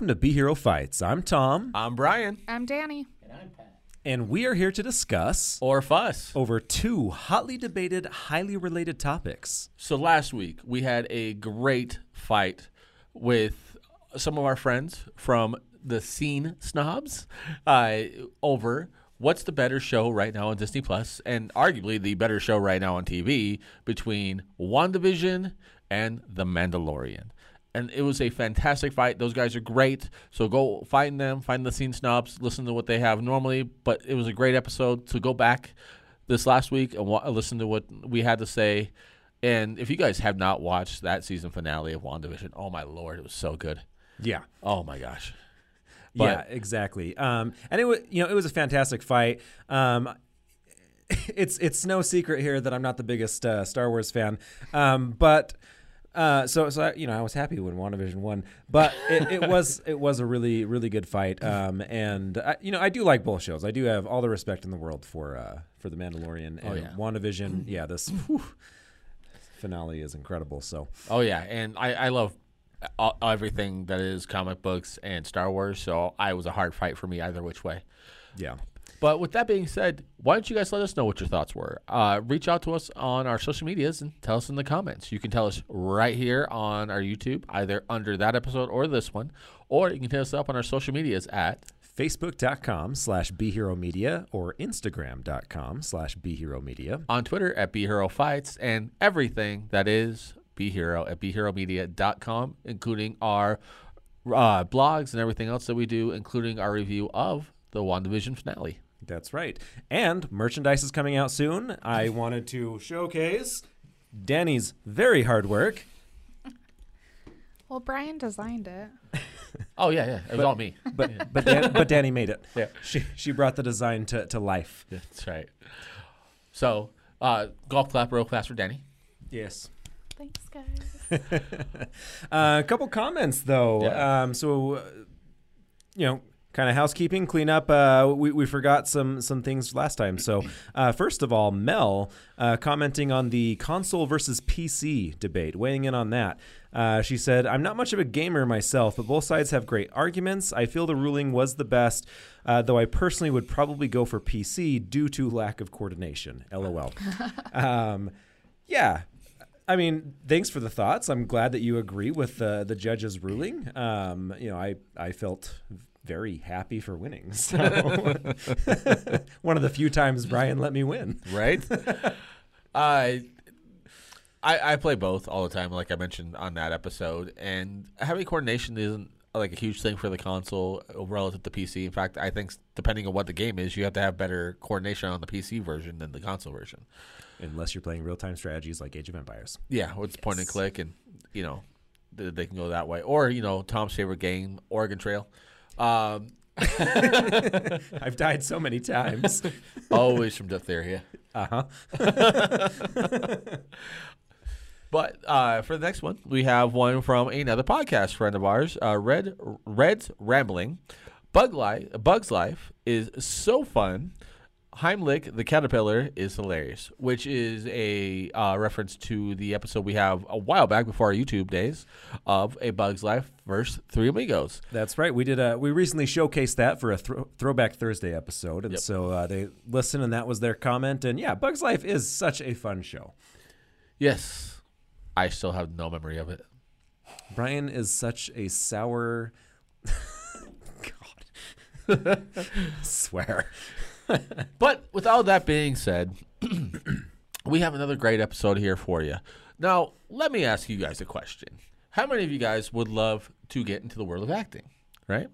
welcome to Be Hero Fights. I'm Tom, I'm Brian. I'm Danny. and I'm Pat. And we are here to discuss Or Fuss. over two hotly debated, highly related topics. So last week we had a great fight with some of our friends from the Scene Snobs uh, over what's the better show right now on Disney Plus, and arguably the better show right now on TV between WandaVision and The Mandalorian. And it was a fantastic fight. Those guys are great. So go find them, find the Scene Snobs, listen to what they have normally. But it was a great episode. So go back this last week and wa- listen to what we had to say. And if you guys have not watched that season finale of WandaVision, oh my lord, it was so good. Yeah. Oh my gosh. yeah, exactly. Um, and it was, you know, it was a fantastic fight. Um, it's it's no secret here that I'm not the biggest uh, Star Wars fan, um, but uh, so so I, you know I was happy when WandaVision won, but it, it was it was a really really good fight. Um, and I, you know I do like both shows. I do have all the respect in the world for uh, for the Mandalorian and Oh, yeah. WandaVision. Yeah, this whew, finale is incredible. So Oh yeah, and I, I love all, everything that is comic books and Star Wars. So I was a hard fight for me either which way. yeah. But with that being said, why don't you guys let us know what your thoughts were? Uh, reach out to us on our social medias and tell us in the comments. You can tell us right here on our YouTube, either under that episode or this one, or you can hit us up on our social medias at Facebook.com slash Media or Instagram.com slash Media. on Twitter at BeHeroFights Fights and everything that is BeHero at BeHeroMedia.com, including our uh, blogs and everything else that we do, including our review of the WandaVision finale. That's right. And merchandise is coming out soon. I wanted to showcase Danny's very hard work. Well, Brian designed it. Oh, yeah, yeah. It was all me. But but Dan, but Danny made it. Yeah. She she brought the design to, to life. That's right. So, uh, golf clap real fast for Danny. Yes. Thanks, guys. Uh, a couple comments though. Yeah. Um, so uh, you know, kind of housekeeping, cleanup. Uh, we we forgot some some things last time. So uh, first of all, Mel uh, commenting on the console versus PC debate, weighing in on that. Uh, she said, "I'm not much of a gamer myself, but both sides have great arguments. I feel the ruling was the best, uh, though I personally would probably go for PC due to lack of coordination." LOL. um, yeah, I mean, thanks for the thoughts. I'm glad that you agree with uh, the judge's ruling. Um, you know, I I felt very happy for winning. So one of the few times Brian let me win. Right? I, I I play both all the time, like I mentioned on that episode, and having coordination isn't like a huge thing for the console relative to PC. In fact, I think depending on what the game is, you have to have better coordination on the PC version than the console version. Unless you're playing real time strategies like Age of Empires. Yeah, it's point and click, and you know they can go that way, or you know Tom's favorite game, Oregon Trail. Um, I've died so many times. always from diphtheria. Uh huh. But uh, for the next one, we have one from another podcast friend of ours, uh, Red Red's Rambling. Bug Life, Bug's Life is so fun. Heimlich the caterpillar is hilarious, which is a uh, reference to the episode we have a while back before our YouTube days of A Bug's Life versus Three Amigos. That's right. We did a we recently showcased that for a thro- Throwback Thursday episode, and Yep. so uh, they listened, and that was their comment. And yeah, Bugs Life is such a fun show. Yes, I still have no memory of it. Brian is such a sour. God, swear. But with all that being said, we have another great episode here for you. Now, let me ask you guys a question. How many of you guys would love to get into the world of acting, right?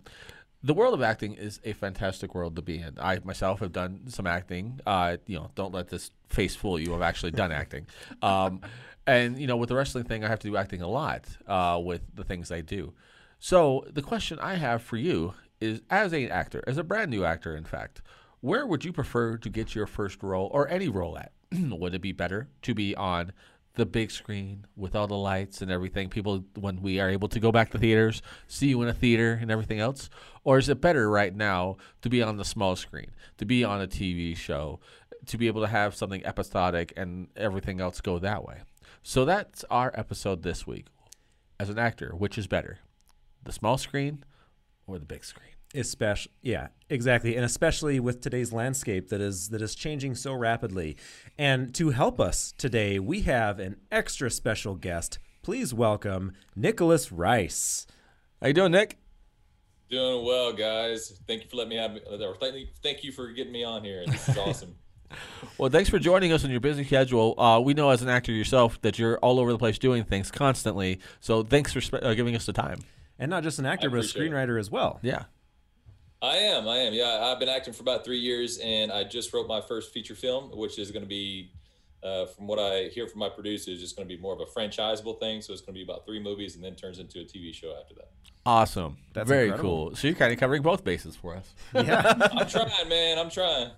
The world of acting is a fantastic world to be in. I myself have done some acting. Uh, you know, don't let this face fool you. I've actually done acting. Um, and, you know, with the wrestling thing, I have to do acting a lot uh, with the things I do. So the question I have for you is as an actor, as a brand new actor, in fact, where would you prefer to get your first role or any role at? would it be better to be on the big screen with all the lights and everything? People, when we are able to go back to theaters, see you in a theater and everything else? Or is it better right now to be on the small screen, to be on a TV show, to be able to have something episodic and everything else go that way? So that's our episode this week. As an actor, which is better, the small screen or the big screen. Especially yeah exactly and especially with today's landscape that is that is changing so rapidly and to help us today we have an extra special guest please welcome nicholas rice How you doing, Nick? Doing well, guys. Thank you for letting me have. Or thank, thank you for getting me on here. This is awesome. Well, thanks for joining us on your busy schedule. Uh, we know as an actor yourself that you're all over the place doing things constantly. So thanks for spe- uh, giving us the time. and not just an actor but a appreciate it. screenwriter as well Yeah. I am. I am. Yeah, I've been acting for about three years, and I just wrote my first feature film, which is going to be, uh, from what I hear from my producers, it's going to be more of a franchisable thing. So it's going to be about three movies, and then turns into a TV show after that. Awesome. That's Very incredible. cool. So you're kind of covering both bases for us. yeah I'm trying, man. I'm trying.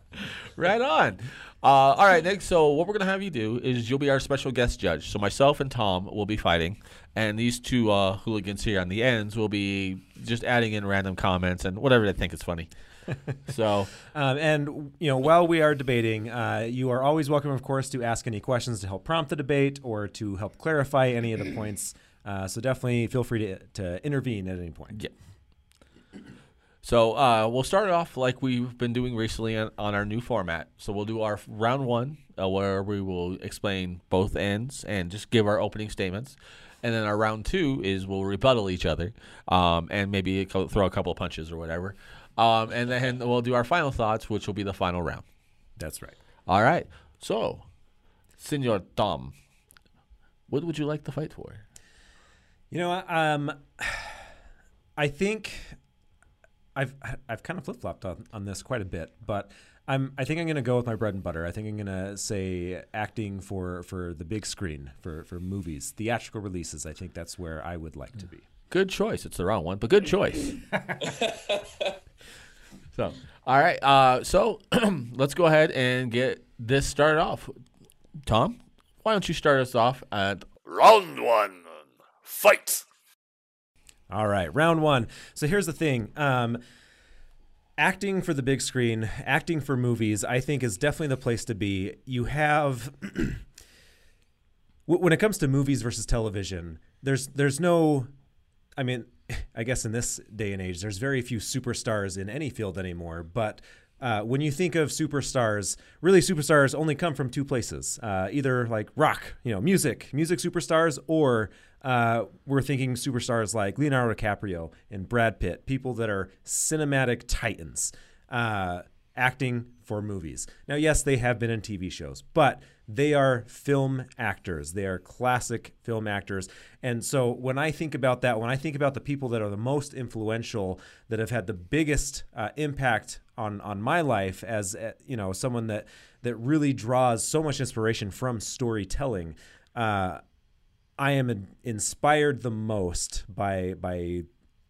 right on. Uh, all right, Nick. So what we're gonna have you do is you'll be our special guest judge. So myself and Tom will be fighting, and these two uh, hooligans here on the ends will be just adding in random comments and whatever they think is funny. so um, and you know while we are debating uh, you are always welcome of course to ask any questions to help prompt the debate or to help clarify any of the points uh, so definitely feel free to, to intervene at any point Yeah. So uh, we'll start off like we've been doing recently on, on our new format. So we'll do our round one, uh, where we will explain both ends and just give our opening statements. And then our round two is we'll rebuttal each other um, and maybe throw a couple of punches or whatever. Um, and then we'll do our final thoughts, which will be the final round. that's right All right. So, Senor Tom, what would you like to fight for? You know, um, I think I've I've kind of flip flopped on, on this quite a bit, but I'm I think I'm going to go with my bread and butter. I think I'm going to say acting for for the big screen for for movies, theatrical releases. I think that's where I would like to be. Good choice. It's the wrong one, but good choice. so, all right. Uh, so let's go ahead and get this started off. Tom, why don't you start us off at Round one. Fight. All right, round one. So here's the thing. Um, acting for the big screen, acting for movies, I think is definitely the place to be. You have when it comes to movies versus television, there's there's no I mean, I guess in this day and age, there's very few superstars in any field anymore. But uh, when you think of superstars, really superstars only come from two places: uh, either like rock, you know, music, music superstars, or uh, we're thinking superstars like Leonardo DiCaprio and Brad Pitt, people that are cinematic titans. Uh, acting for movies. Now, yes, they have been in TV shows, but they are film actors. They are classic film actors. And so when I think about that, when I think about the people that are the most influential, that have had the biggest uh, impact on on my life as uh, you know someone that that really draws so much inspiration from storytelling. Uh, I am in- inspired the most by by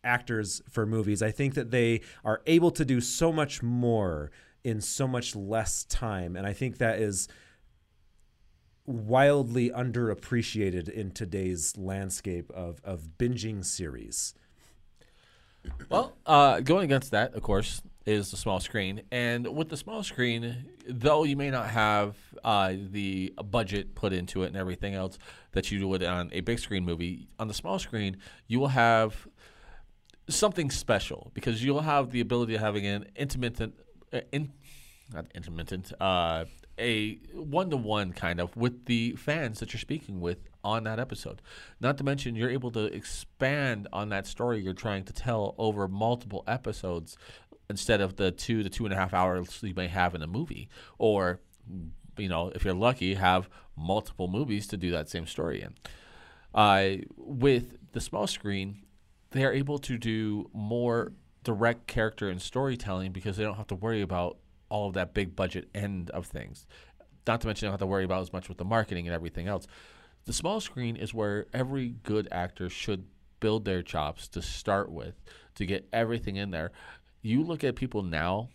actors for movies. I think that they are able to do so much more in so much less time, and I think that is wildly underappreciated in today's landscape of of binging series. Well, uh, going against that, of course, is the small screen. And with the small screen, though you may not have uh, the budget put into it and everything else that you would on a big screen movie, on the small screen, you will have something special because you'll have the ability of having an intermittent, uh, in, not intermittent, uh, a one to one kind of with the fans that you're speaking with on that episode. Not to mention, you're able to expand on that story you're trying to tell over multiple episodes instead of the two to two and a half hours you may have in a movie. Or, you know, if you're lucky, have multiple movies to do that same story in. Uh, with the small screen, they are able to do more direct character and storytelling because they don't have to worry about all of that big budget end of things. Not to mention, they don't have to worry about as much with the marketing and everything else. The small screen is where every good actor should build their chops to start with to get everything in there. You look at people now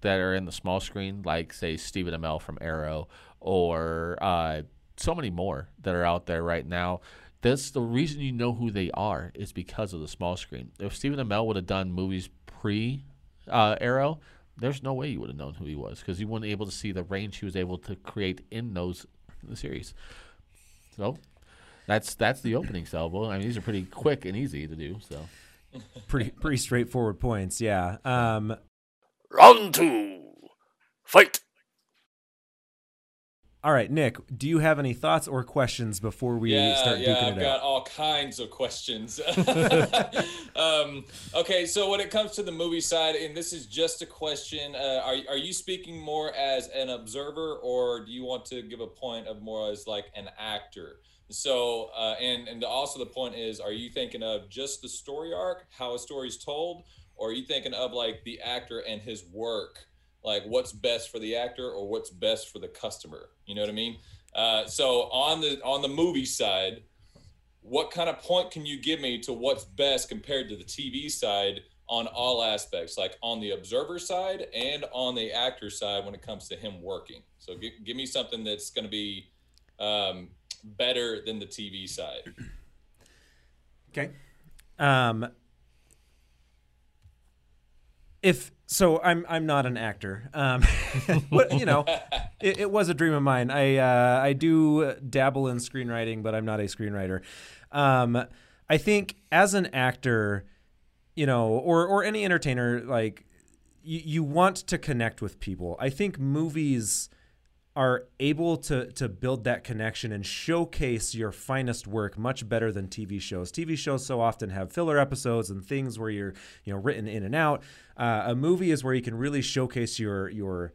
that are in the small screen, like say Stephen Amell from Arrow, or uh, so many more that are out there right now. That's the reason you know who they are is because of the small screen. If Stephen Amell would have done movies pre uh, Arrow, there's no way you would have known who he was because you weren't able to see the range he was able to create in those in the series. So that's that's the opening salvo. I mean, these are pretty quick and easy to do. So pretty pretty straightforward points. Yeah. Um, Round two. Fight. All right, Nick. Do you have any thoughts or questions before we yeah, start yeah, duking I've it got all kinds of questions. um, okay, so when it comes to the movie side, and this is just a question, uh, are are you speaking more as an observer, or do you want to give a point of more as like an actor? So, uh, and and also the point is, are you thinking of just the story arc, how a story's told, or are you thinking of like the actor and his work? Like what's best for the actor or what's best for the customer? You know what i mean? Uh, so on the on the movie side what kind of point can you give me to what's best compared to the tv side on all aspects like on the observer side and on the actor side when it comes to him working? So give, give me something that's going to be um, better than the tv side. Okay. Um, if so, I'm I'm not an actor. Um, but, you know, it, it was a dream of mine. I uh, I do dabble in screenwriting, but I'm not a screenwriter. Um, I think as an actor, you know, or or any entertainer, like you, you want to connect with people. I think movies are able to to build that connection and showcase your finest work much better than TV shows. TV shows so often have filler episodes and things where you're you know written in and out. Uh, a movie is where you can really showcase your your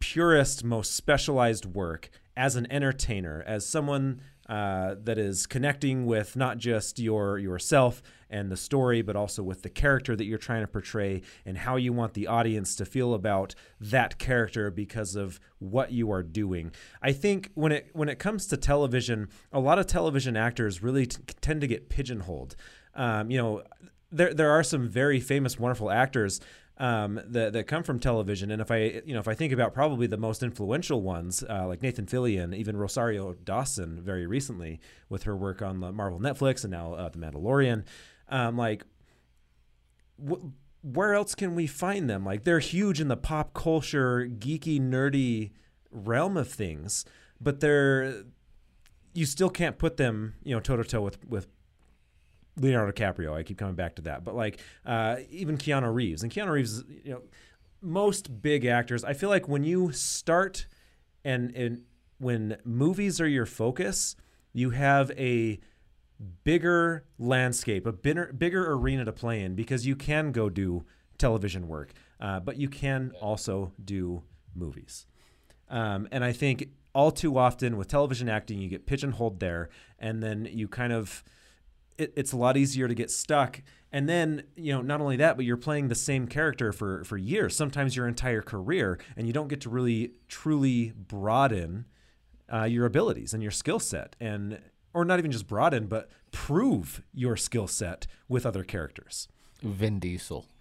purest, most specialized work as an entertainer, as someone uh, that is connecting with not just your yourself and the story, but also with the character that you're trying to portray and how you want the audience to feel about that character because of what you are doing. I think when it when it comes to television, a lot of television actors really t- tend to get pigeonholed. Um, you know, there there are some very famous, wonderful actors um, that that come from television. And if I you know if I think about probably the most influential ones, uh, like Nathan Fillion, even Rosario Dawson, very recently with her work on the Marvel Netflix and now uh, The Mandalorian, um, like. Wh- where else can we find them? Like they're huge in the pop culture, geeky, nerdy realm of things, but they're you still can't put them, you know, toe to toe with with Leonardo DiCaprio. I keep coming back to that, but like uh, even Keanu Reeves and Keanu Reeves, you know, most big actors. I feel like when you start and and when movies are your focus, you have a bigger landscape, a bigger, bigger arena to play in because you can go do television work, uh, but you can also do movies. Um, and I think all too often with television acting, you get pigeonholed there, and then you kind of it, it's a lot easier to get stuck. And then, you know, not only that, but you're playing the same character for, for years, sometimes your entire career, and you don't get to really truly broaden uh, your abilities and your skill set, and or not even just broaden, but prove your skill set with other characters. Vin Diesel.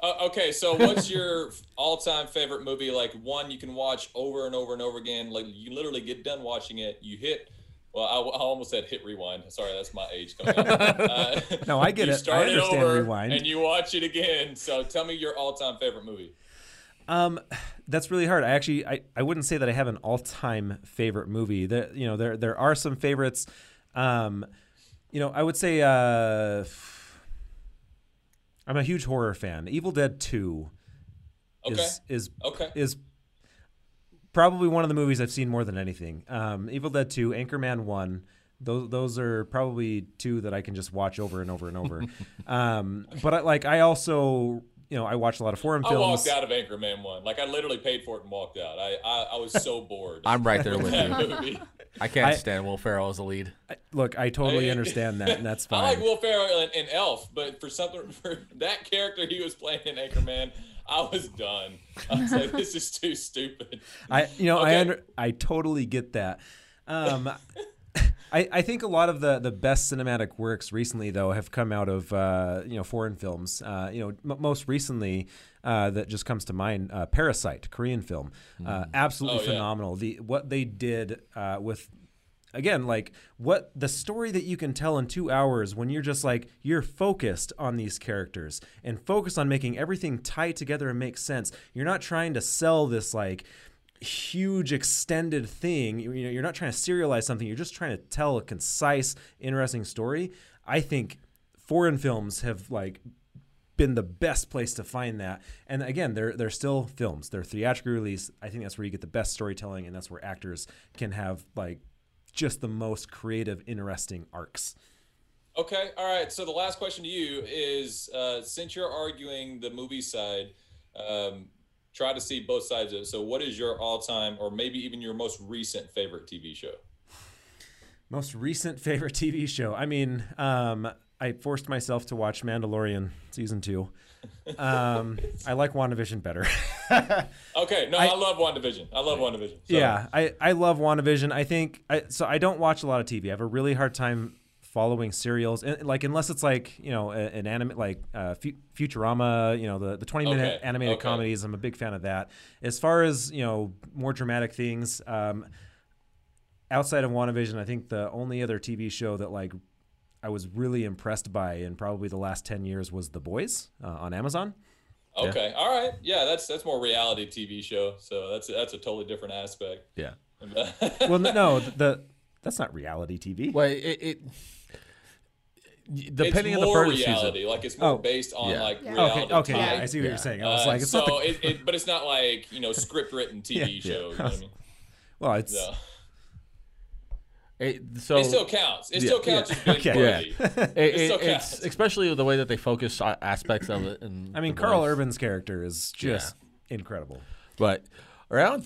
Uh, okay, so what's your all-time favorite movie? Like one you can watch over and over and over again. Like you literally get done watching it, you hit. Well, I, I almost said hit rewind. Sorry, that's my age coming up. Uh, No, I get you it. Start understand over rewind. and you watch it again. So tell me your all-time favorite movie. Um, that's really hard. I actually, I, I wouldn't say that I have an all-time favorite movie. There, you know, there there are some favorites. Um, you know, I would say uh, I'm a huge horror fan. Evil Dead Two Okay. is is Okay. is probably one of the movies I've seen more than anything. Um, Evil Dead Two, Anchorman One. Those those are probably two that I can just watch over and over and over. um, but I, like I also you know I watch a lot of foreign I films. I walked out of Anchorman one. Like I literally paid for it and walked out. I I, I was so bored. I'm right there with you. I can't I- stand Will Ferrell as a lead. I- Look, I totally I- understand that, and that's fine. I like Will Ferrell and, and Elf, but for something for that character he was playing in Anchorman, I was done. I was like, this is too stupid. I you know I under, I totally get that. Um, I, I think a lot of the, the best cinematic works recently though have come out of uh, you know foreign films. Uh, you know m- most recently uh, that just comes to mind uh, Parasite, Korean film, uh, absolutely Oh, yeah. phenomenal. The what they did uh, with again like what the story that you can tell in two hours when you're just like you're focused on these characters and focused on making everything tie together and make sense you're not trying to sell this like huge extended thing you know you're not trying to serialize something you're just trying to tell a concise interesting story I think foreign films have like been the best place to find that. And again, they're they're still films. They're theatrical release. I think that's where you get the best storytelling, and that's where actors can have like just the most creative, interesting arcs. Okay, all right. So the last question to you is: uh, since you're arguing the movie side, um, try to see both sides of it. So, what is your all-time, or maybe even your most recent favorite TV show? Most recent favorite TV show. I mean, um, I forced myself to watch Mandalorian season two. Um, I like WandaVision better. Okay, no, I, love WandaVision. I love WandaVision. So, Yeah, I, I love WandaVision. I think I so I don't watch a lot of TV. I have a really hard time following serials, and like unless it's like you know an anime like uh, Futurama, you know the the twenty minute Okay, animated okay. comedies. I'm a big fan of that. As far as you know more dramatic things, um, outside of WandaVision, I think the only other TV show that like I was really impressed by in probably the last ten years was The Boys uh, on Amazon. Okay, all right. Yeah, that's that's more reality TV show. So that's that's a totally different aspect. Yeah. Well, no, the that's not reality TV. Well, it, it it's depending on the more first reality. season. Like it's more Oh. based on Yeah. like Yeah. reality. Okay, okay, Yeah. yeah, I see what Yeah. you're saying. I was Uh, like, it's so not the, it, it, but it's not like you know script written TV Yeah. show. You know I mean? well, it's So It, so it still counts. It Yeah. still counts Yeah. as Okay. Yeah. it- it it- still it's counts. especially the way that they focus on aspects of it. And I mean, Karl Boys. Urban's character is just incredible. But around.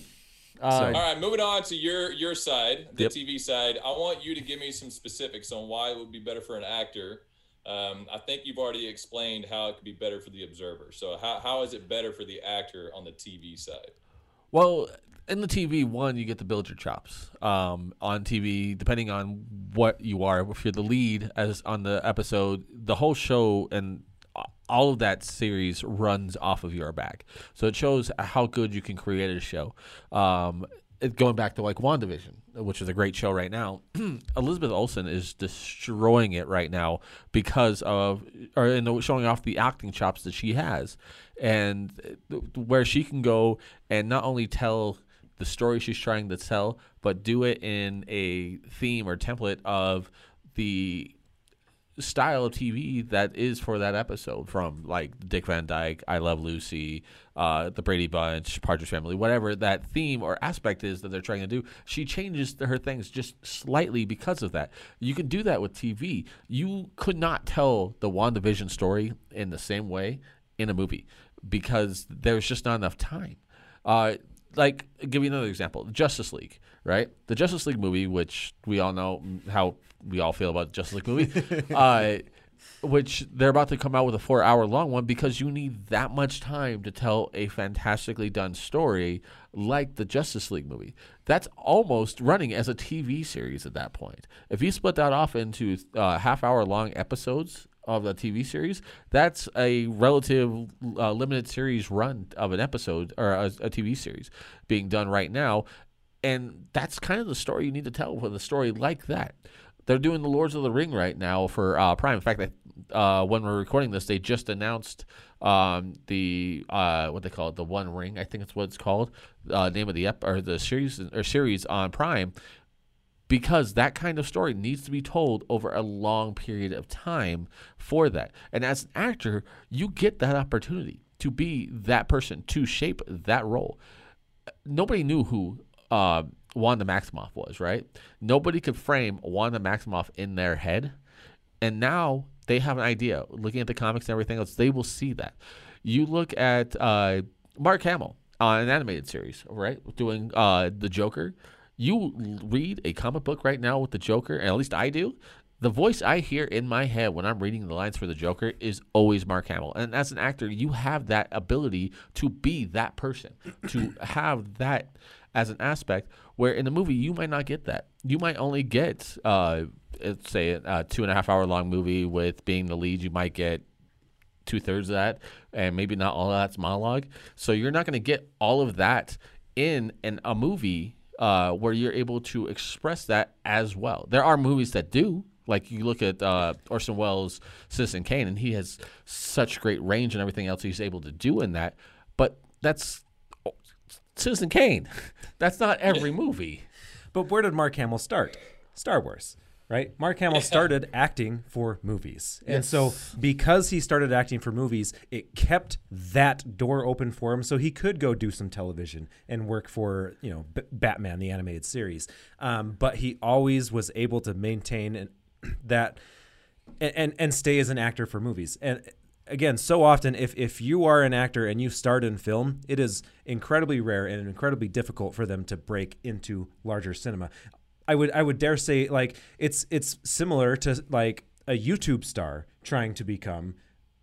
Uh, So- All right, moving on to your your side, the Yep. TV side. I want you to give me some specifics on why it would be better for an actor. Um, I think you've already explained how it could be better for the observer. So how, how is it better for the actor on the TV side? Well, in the TV, one, you get to build your chops. Um, on TV, depending on what you are, if you're the lead as on the episode, the whole show and all of that series runs off of your back. So it shows how good you can create a show. Um, it, going back to like WandaVision, which is a great show right now, Elizabeth Olsen is destroying it right now because of, or in the, showing off the acting chops that she has, and uh, where she can go and not only tell the story she's trying to tell, but do it in a theme or template of the style of TV that is for that episode from like Dick Van Dyke, I Love Lucy, uh, The Brady Bunch, Partridge Family, whatever that theme or aspect is that they're trying to do. She changes her things just slightly because of that. You can do that with TV. You could not tell the WandaVision story in the same way in a movie because there's just not enough time. Uh, like, give you another example Justice League, right? The Justice League movie, which we all know how we all feel about the Justice League movie, uh, which they're about to come out with a four hour long one because you need that much time to tell a fantastically done story like the Justice League movie. That's almost running as a TV series at that point. If you split that off into uh, half hour long episodes, of a TV series, that's a relative uh, limited series run of an episode or a, a TV series being done right now. And that's kind of the story you need to tell with a story like that. They're doing the Lords of the Ring right now for uh, Prime. In fact, they, uh, when we're recording this, they just announced um, the uh, what they call it, the One Ring. I think it's what it's called. Uh, name of the ep- or the series or series on Prime because that kind of story needs to be told over a long period of time for that. And as an actor, you get that opportunity to be that person, to shape that role. Nobody knew who uh, Wanda Maximoff was, right? Nobody could frame Wanda Maximoff in their head. And now they have an idea. Looking at the comics and everything else, they will see that. You look at uh, Mark Hamill on an animated series, right? Doing uh, the Joker you read a comic book right now with the Joker, and at least I do. The voice I hear in my head when I'm reading the lines for the Joker is always Mark Hamill. And as an actor, you have that ability to be that person, to have that as an aspect where in the movie you might not get that. You might only get, uh, say, a two and a half hour long movie with being the lead. You might get two thirds of that, and maybe not all of that's monologue. So you're not going to get all of that in in a movie uh, where you're able to express that as well. There are movies that do. Like you look at uh, Orson Welles' Citizen Kane, and he has such great range and everything else he's able to do in that. But that's Citizen Kane. That's not every movie. But where did Mark Hamill start? Star Wars, right? Mark Hamill started acting for movies. And so because he started acting for movies, it kept that door open for him so he could go do some television and work for, you know, B- Batman the animated series. Um, but he always was able to maintain an, that and, and and stay as an actor for movies. And again, so often if if you are an actor and you start in film, it is incredibly rare and incredibly difficult for them to break into larger cinema. I would I would dare say like it's it's similar to like a YouTube star trying to become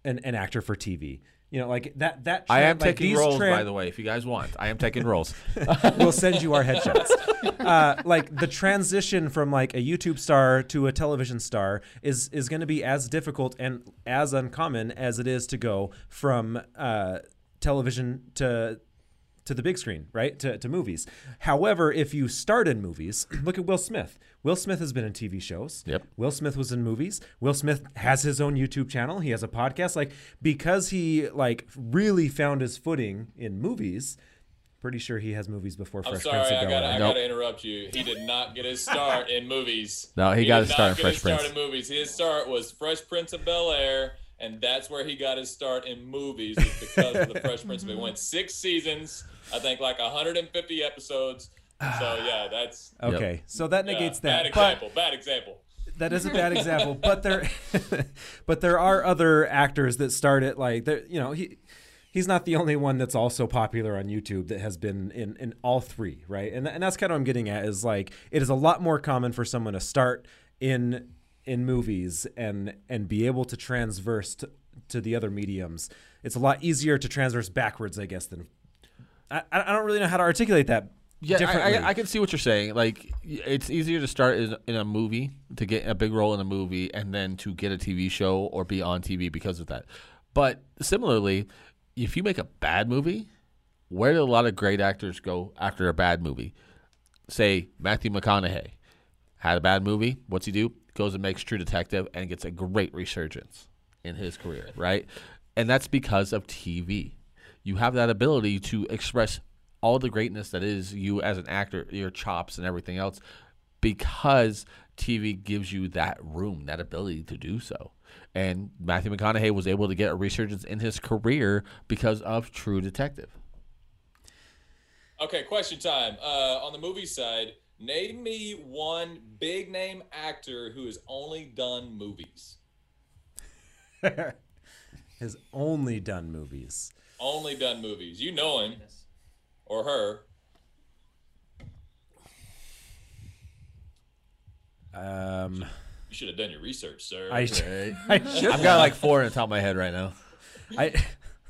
an, an actor for TV. You know, like that that I am like taking roles, tran- by the way. If you guys want, I am taking roles. we'll send you our headshots. Uh, like the transition from like a YouTube star to a television star is is going to be as difficult and as uncommon as it is to go from uh, television to to the big screen, right? To, to movies. However, if you start in movies, look at Will Smith. Will Smith has been in TV shows. Yep. Will Smith was in movies. Will Smith has his own YouTube channel. He has a podcast. Like because he like really found his footing in movies. Pretty sure he has movies before I'm Fresh sorry, Prince of I Bel gotta, I Air. Nope. gotta interrupt you. He did not get his start in movies. No, he got his start not in get his start in movies. His start was Fresh Prince of Bel Air, and that's where he got his start in movies because of the Fresh Prince of Bel Air. Went six seasons, I think like 150 episodes. So yeah, that's Okay, so that yeah, negates bad that. But example. Bad example. that is a bad example. But there, but there are other actors that start it like there. You know, he he's not the only one that's also popular on YouTube that has been in in all three, right? And and that's kind of what I'm getting at is like it is a lot more common for someone to start in in movies and and be able to transverse to, to the other mediums. It's a lot easier to transverse backwards, I guess, than I, I don't really know how to articulate that. Yeah. I, I, I can see what you're saying. Like, it's easier to start in, in a movie to get a big role in a movie, and then to get a TV show or be on TV because of that. But similarly, if you make a bad movie, where do a lot of great actors go after a bad movie? Say Matthew McConaughey had a bad movie. What's he do? Goes and makes True Detective and gets a great resurgence in his career, right? And that's because of TV. You have that ability to express all the greatness that is you as an actor, your chops and everything else, because TV gives you that room, that ability to do so. And Matthew McConaughey was able to get a resurgence in his career because of True Detective. Okay, question time. Uh, on the movie side, name me one big name actor who has only done movies. Has only done movies. Only done movies. You know him or her. Um, You should have done your research, sir. I, I should. I've got like four in the top of my head right now. I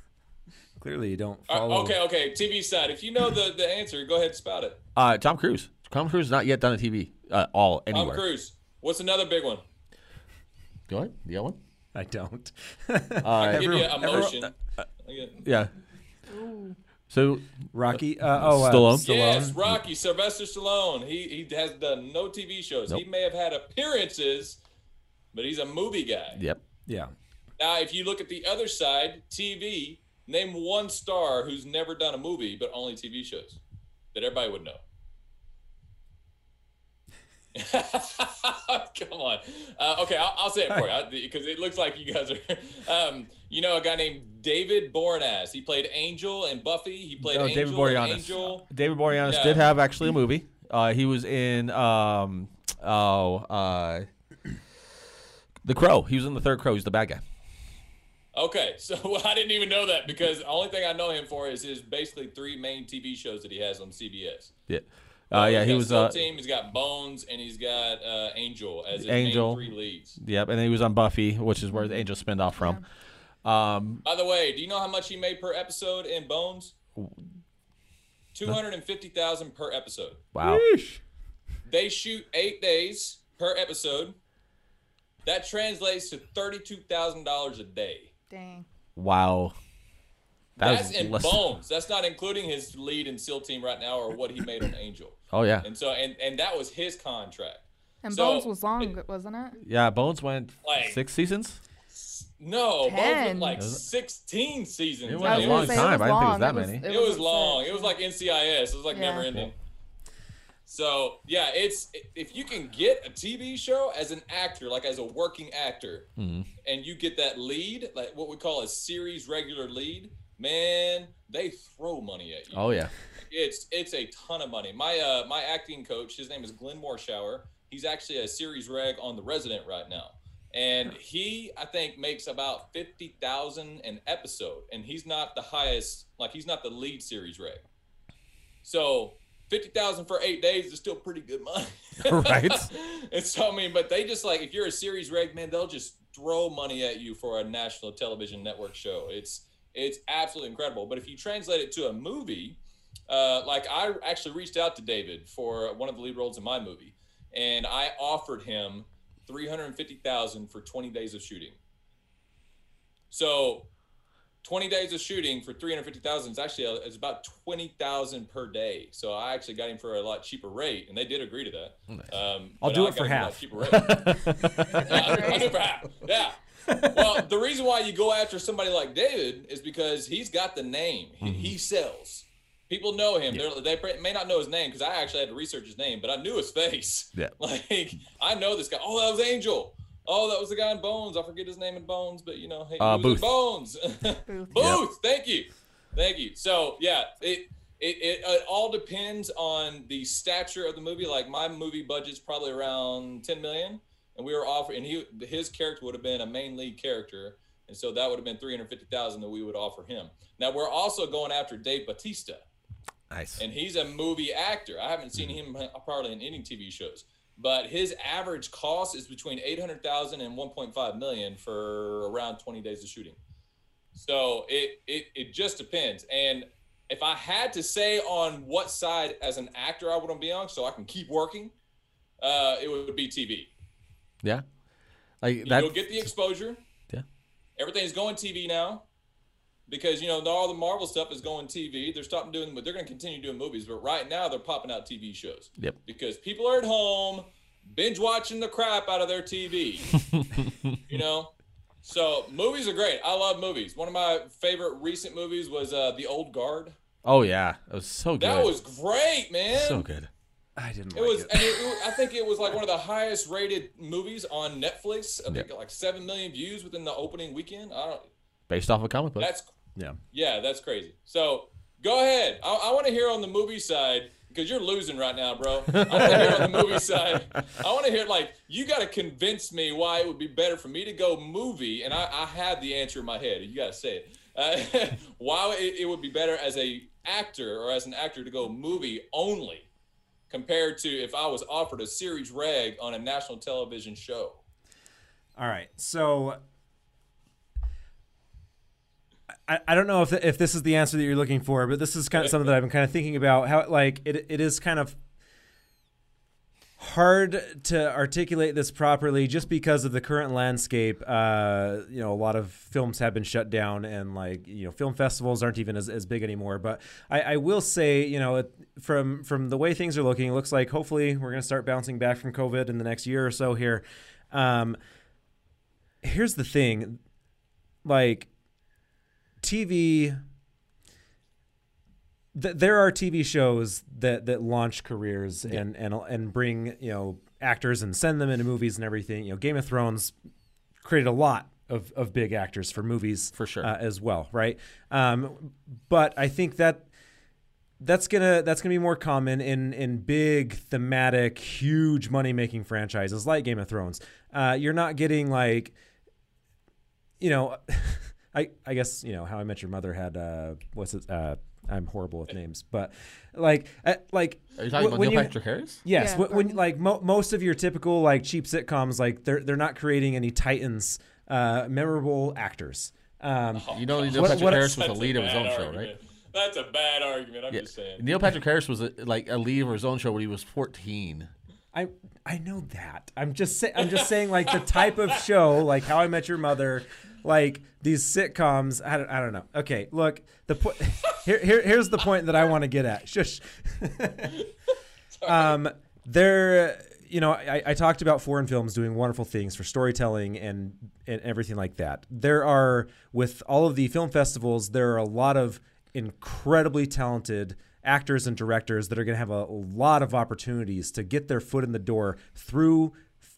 clearly you don't Uh, okay, okay. TV side. If you know the, the answer, go ahead and spout it. Uh, Tom Cruise. Tom Cruise has not yet done a TV uh, all Tom anywhere. Cruise. What's another big one? Go ahead. You got one? I don't. Uh, Give you everyone- emotion. Okay. yeah. So Rocky. Uh, oh, uh, Stallone. Yes, Rocky, Sylvester Stallone. He he has done no TV shows. He may have had appearances, but he's a movie guy. Yep. Yeah. Now, if you look at the other side, TV, name one star who's never done a movie but only TV shows that everybody would know. Come on. Uh, okay, I'll, I'll say it for you because it looks like you guys are. Um, you know, a guy named David Boreanaz. He played Angel and Buffy. He played Oh, Angel David Boreanaz. Angel. David Boreanaz Yeah. did have actually a movie. Uh, he was in um, oh uh, The Crow. He was in the third Crow. He's the bad guy. Okay, so I didn't even know that because the only thing I know him for is his basically three main TV shows that he has on CBS. Yeah. Uh, yeah, he was. Soul Uh, Team. He's got Bones, and he's got uh, Angel as his Angel. main three leads. yep, and then he was on Buffy, which is where the Angel spinned off from. Um, By the way, do you know how much he made per episode in Bones? Two hundred and fifty thousand per episode. wow. They shoot eight days per episode. That translates to thirty-two thousand dollars a day. Dang. Wow. That That's in less- Bones. That's not including his lead in SEAL Team right now or what he made on Angel. Oh yeah, And so, and and that was his contract. And So, Bones was long, wasn't it? yeah. Bones went Like- six seasons. No, Bones Ten. went like sixteen seasons. It I was a long say time. I didn't think it was long. that many. It was at long. It was like NCIS. It was like Yeah. never ending. So yeah, it's if you can get a TV show as an actor, like as a working actor, Mhm. and you get that lead, like what we call a series regular lead, man, they throw money at you. Oh yeah. It's it's a ton of money. My uh my acting coach, his name is Glenn Morshower. He's actually a series reg on The Resident right now, and he I think makes about fifty thousand an episode, and he's not the highest, like he's not the lead series reg. So fifty thousand for eight days is still pretty good money, Right. and so I mean, but they just like if you're a series reg man, they'll just throw money at you for a national television network show. It's it's absolutely incredible. But if you translate it to a movie, uh, like I actually reached out to David for one of the lead roles in my movie, and I offered him three hundred fifty thousand for twenty days of shooting. So, twenty days of shooting for three hundred fifty thousand is actually a, it's about twenty thousand per day. So I actually got him for a lot cheaper rate, and they did agree to that. Um, I'll do it for got him a lot half. cheaper rate. Yeah, I'll do it for half. Yeah. Well, the reason why you go after somebody like David is because he's got the name. He, he sells. People know him. They're, they may not know his name because I actually had to research his name, but I knew his face. Yeah. Like I know this guy. Oh, that was Angel. Oh, that was the guy in Bones. I forget his name in Bones, but you know, hey, Uh, he was in Booth. Bones. Booth. Booth. Thank you. Thank you. So yeah, it it, it it all depends on the stature of the movie. Like my movie budget's probably around ten million, and we were offering, and he his character would have been a main lead character, and so that would have been three hundred fifty thousand that we would offer him. Now we're also going after Dave Batista, Nice. and he's a movie actor. I haven't seen him probably in any TV shows, but his average cost is between 800,000 and 1.5 million for around 20 days of shooting. So it, it it just depends. And if I had to say on what side as an actor I want to be on, so I can keep working, uh, it would be TV. Yeah. Like that. You'll get the exposure. Yeah. Everything's going TV now. Because you know all the Marvel stuff is going TV. They're stopping doing, but they're going to continue doing movies. But right now they're popping out TV shows. Yep. Because people are at home, binge watching the crap out of their TV. you know, so movies are great. I love movies. One of my favorite recent movies was uh, The Old Guard. Oh yeah. It was so good. That was great, man. so good. I didn't It like was, it. and it, it- I think it was like one of the highest rated movies on Netflix. I think Yeah. like seven million views within the opening weekend. I don't. Based off a comic book. That's yeah. yeah, that's crazy. So go ahead. I, I want to hear on the movie side because you're losing right now, bro. I want to hear on the movie side. I want to hear like you got to convince me why it would be better for me to go movie, and I, I had the answer in my head. You got to say it. Uh, why it, it would be better as a actor or as an actor to go movie only compared to if I was offered a series reg on a national television show. All right. So I, I don't know if if this is the answer that you're looking for, but this is kind of something that I've been kind of thinking about how like it it is kind of hard to articulate this properly just because of the current landscape. Uh, you know, a lot of films have been shut down and like, you know, film festivals aren't even as, as big anymore. But I, I will say, you know, it, from, from the way things are looking, it looks like hopefully we're going to start bouncing back from COVID in the next year or so here. Um, here's the thing like TV th- there are TV shows that that launch careers and and and bring you know actors and send them into movies and everything. You know, Game of Thrones created a lot of of big actors for movies For sure. uh, as well, right? Um, but I think that that's gonna that's gonna be more common in in big thematic, huge money making franchises like Game of Thrones. Uh, you're not getting like, you know, I I guess you know How I Met Your Mother had uh, what's it? I'm horrible with names, but like uh, like Are you talking wh- about when Neil you- Patrick Harris? Yes, Yeah, when, when like mo- most of your typical like cheap sitcoms, like they're they're not creating any titans, uh, memorable actors. Um, You know, Neil What- Patrick what- Harris was the That's a lead of his bad own show, right? That's a bad argument. I'm Yeah. just saying. Neil Patrick Harris was a, like a lead of his own show when he was 14. I I know that. I'm just say, I'm just saying like the type of show like How I Met Your Mother, like these sitcoms. I don't, I don't know. Okay, look the point. Here, here here's the point that I want to get at. Shush. um, there. You know, I, I talked about foreign films doing wonderful things for storytelling and and everything like that. There are with all of the film festivals, there are a lot of incredibly talented actors and directors that are going to have a, a lot of opportunities to get their foot in the door through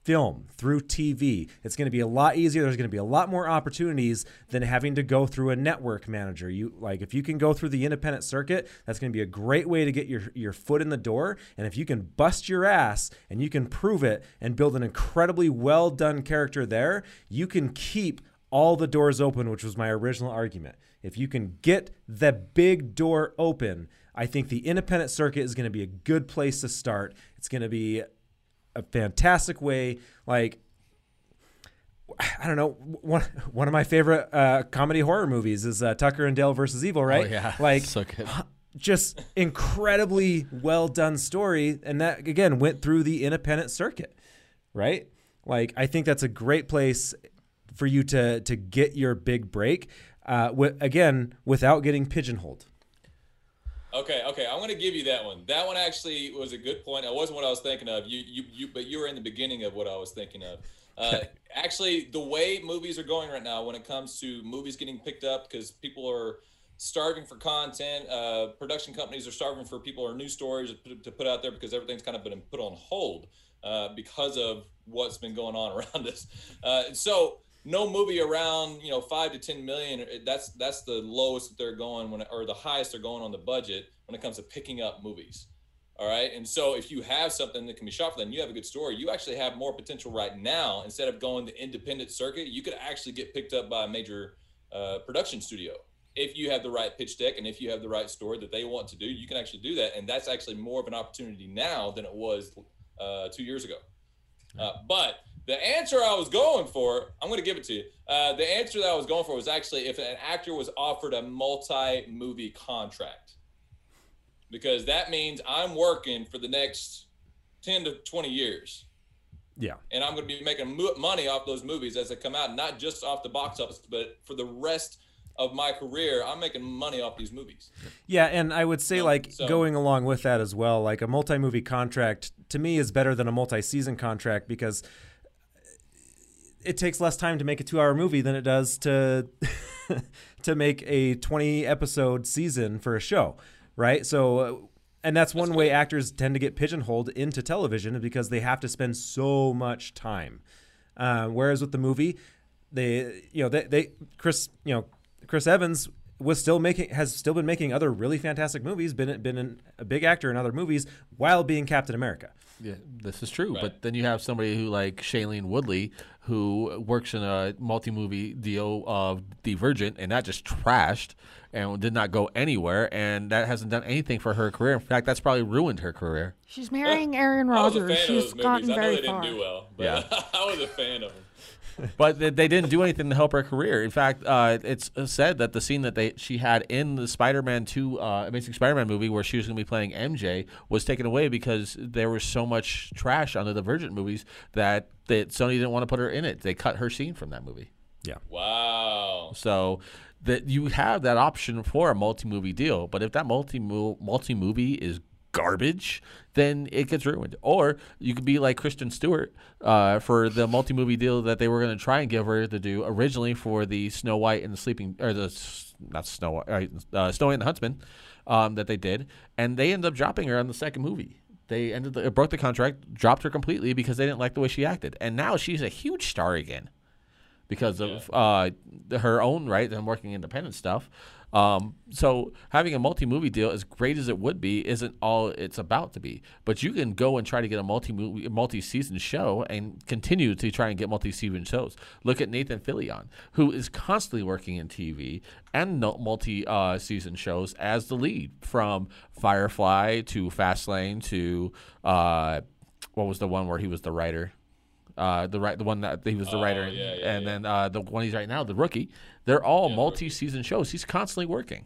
film through TV. It's going to be a lot easier. There's going to be a lot more opportunities than having to go through a network manager. You like if you can go through the independent circuit, that's going to be a great way to get your your foot in the door. And if you can bust your ass and you can prove it and build an incredibly well done character there, you can keep all the doors open, which was my original argument. If you can get the big door open, I think the independent circuit is going to be a good place to start. It's going to be a fantastic way. Like, I don't know. One one of my favorite uh, comedy horror movies is uh, Tucker and Dale versus Evil. Right? Oh, yeah. Like, So good. just incredibly well done story, and that again went through the independent circuit. Right? Like, I think that's a great place for you to to get your big break. Uh, again, without getting pigeonholed. Okay, okay, I'm gonna give you that one. That one actually was a good point. It wasn't what I was thinking of. You, you, you, but you were in the beginning of what I was thinking of. Uh, actually, the way movies are going right now, when it comes to movies getting picked up, because people are starving for content, uh, production companies are starving for people or new stories to put, to put out there because everything's kind of been put on hold uh, because of what's been going on around us. Uh, so no movie around you know five to ten million. That's that's the lowest that they're going when, or the highest they're going on the budget when it comes to picking up movies. All right, and so if you have something that can be shot for them, you have a good story. You actually have more potential right now. Instead of going the independent circuit, you could actually get picked up by a major uh, production studio if you have the right pitch deck and if you have the right story that they want to do. You can actually do that, and that's actually more of an opportunity now than it was uh, two years ago. Uh, but the answer I was going for, I'm going to give it to you. Uh, the answer that I was going for was actually if an actor was offered a multi movie contract, because that means I'm working for the next 10 to 20 years. Yeah. And I'm going to be making mo- money off those movies as they come out, not just off the box office, but for the rest of my career, I'm making money off these movies. Yeah, and I would say like so- going along with that as well, like a multi-movie contract to me is better than a multi-season contract because it takes less time to make a 2-hour movie than it does to to make a 20 episode season for a show, right? So uh, and that's one way actors tend to get pigeonholed into television because they have to spend so much time. Uh, whereas with the movie, they you know they, they Chris you know Chris Evans was still making has still been making other really fantastic movies been been in, a big actor in other movies while being Captain America. Yeah, this is true. Right. But then you have somebody who like Shailene Woodley, who works in a multi-movie deal of Divergent, and that just trashed and did not go anywhere, and that hasn't done anything for her career. In fact, that's probably ruined her career. She's marrying Aaron I was a Rodgers. fan of She's those movies. gotten I know very they didn't far. do well, but Yeah. I was a fan of them. But they, they didn't do anything to help her career. In fact, uh, it's said that the scene that they she had in the Spider-Man Two uh, Amazing Spider-Man movie, where she was going to be playing MJ, was taken away because there was so much trash on the Divergent movies that that Sony didn't want to put her in it. They cut her scene from that movie. Yeah. Wow. So that you have that option for a multi-movie deal, but if that multi multi movie is garbage, then it gets ruined. Or you could be like Kristen Stewart uh, for the multi movie deal that they were going to try and give her to do originally for the Snow White and the Sleeping or the not Snow White, uh, Snow White and the Huntsman um, that they did, and they ended up dropping her on the second movie. They ended the, broke the contract, dropped her completely because they didn't like the way she acted, and now she's a huge star again because of uh, her own right and working independent stuff. Um, so having a multi-movie deal, as great as it would be, isn't all it's about to be. But you can go and try to get a multi-movie, multi-season show and continue to try and get multi-season shows. Look at Nathan Fillion, who is constantly working in TV and multi-season shows as the lead, from Firefly to Fastlane to uh, what was the one where he was the writer? Uh, the right, the one that he was the Oh, writer, yeah, yeah, and yeah. then uh, the one he's right now, the rookie. They're all Yeah, multi-season shows. He's constantly working.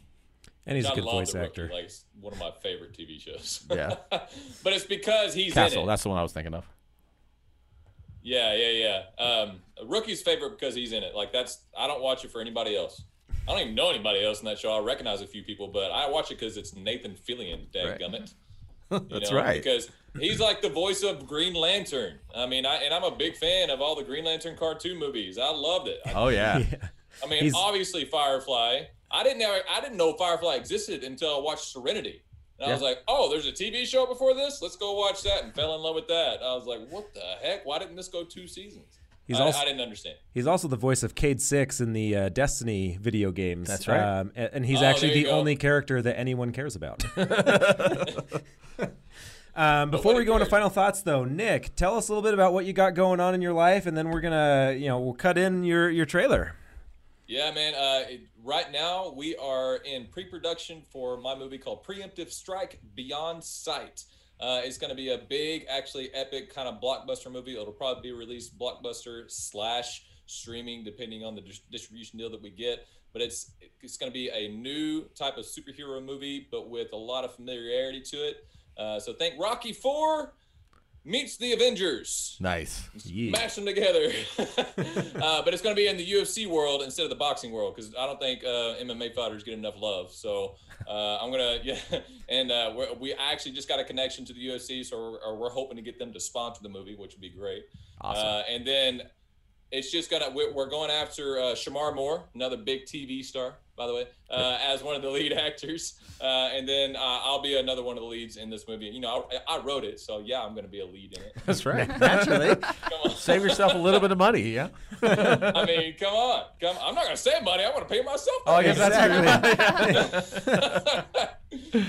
And he's a I good voice The Rookie, actor. Like it's one of my favorite TV shows. Yeah. but it's because he's Castle, in it. that's the one I was thinking of. Yeah, yeah, yeah. Um, Rookie's favorite because he's in it. Like that's I don't watch it for anybody else. I don't even know anybody else in that show. I recognize a few people, but I watch it because it's Nathan Fillion. Right. Dadgummit. You That's know, right. Because he's like the voice of Green Lantern. I mean, I and I'm a big fan of all the Green Lantern cartoon movies. I loved it. I, Oh yeah, Yeah. I mean, he's- obviously Firefly. I didn't know I didn't know Firefly existed until I watched Serenity. And I was like, oh, there's a TV show before this? Let's go watch that and fell in love with that. I was like, what the heck? Why didn't this go two seasons? He's I, also- I didn't understand. He's also the voice of Cayde Six in the uh, Destiny video games. That's right. Um, a- and he's Oh, actually the go. only character that anyone cares about. um, before we a go into final thoughts, though, Nick, tell us a little bit about what you got going on in your life, and then we're gonna, you know, we'll cut in your your trailer. Yeah, man. Uh, it, right now, we are in pre production for my movie called Preemptive Strike Beyond Sight. Uh, it's going to be a big, actually epic kind of blockbuster movie. It'll probably be released blockbuster slash streaming, depending on the dis- distribution deal that we get. But it's it's going to be a new type of superhero movie, but with a lot of familiarity to it. Uh, so thank Rocky Four meets the Avengers. Nice. Yeah. Mash them together. uh, but it's going to be in the UFC world instead of the boxing world because I don't think uh, MMA fighters get enough love. So uh, I'm gonna yeah, and uh, we're, we actually just got a connection to the UFC, so we're, or we're hoping to get them to sponsor the movie, which would be great. Awesome. Uh, and then it's just gonna we're, we're going after uh, Shemar Moore, another big TV star, by the way, uh, as one of the lead actors. Uh, and then uh, I'll be another one of the leads in this movie. You know, I, I wrote it, so yeah, I'm gonna be a lead in it. That's right. Naturally. Save yourself a little bit of money, yeah? I mean, come on, come. I'm not gonna save money. I want to pay myself. Oh, I guess that's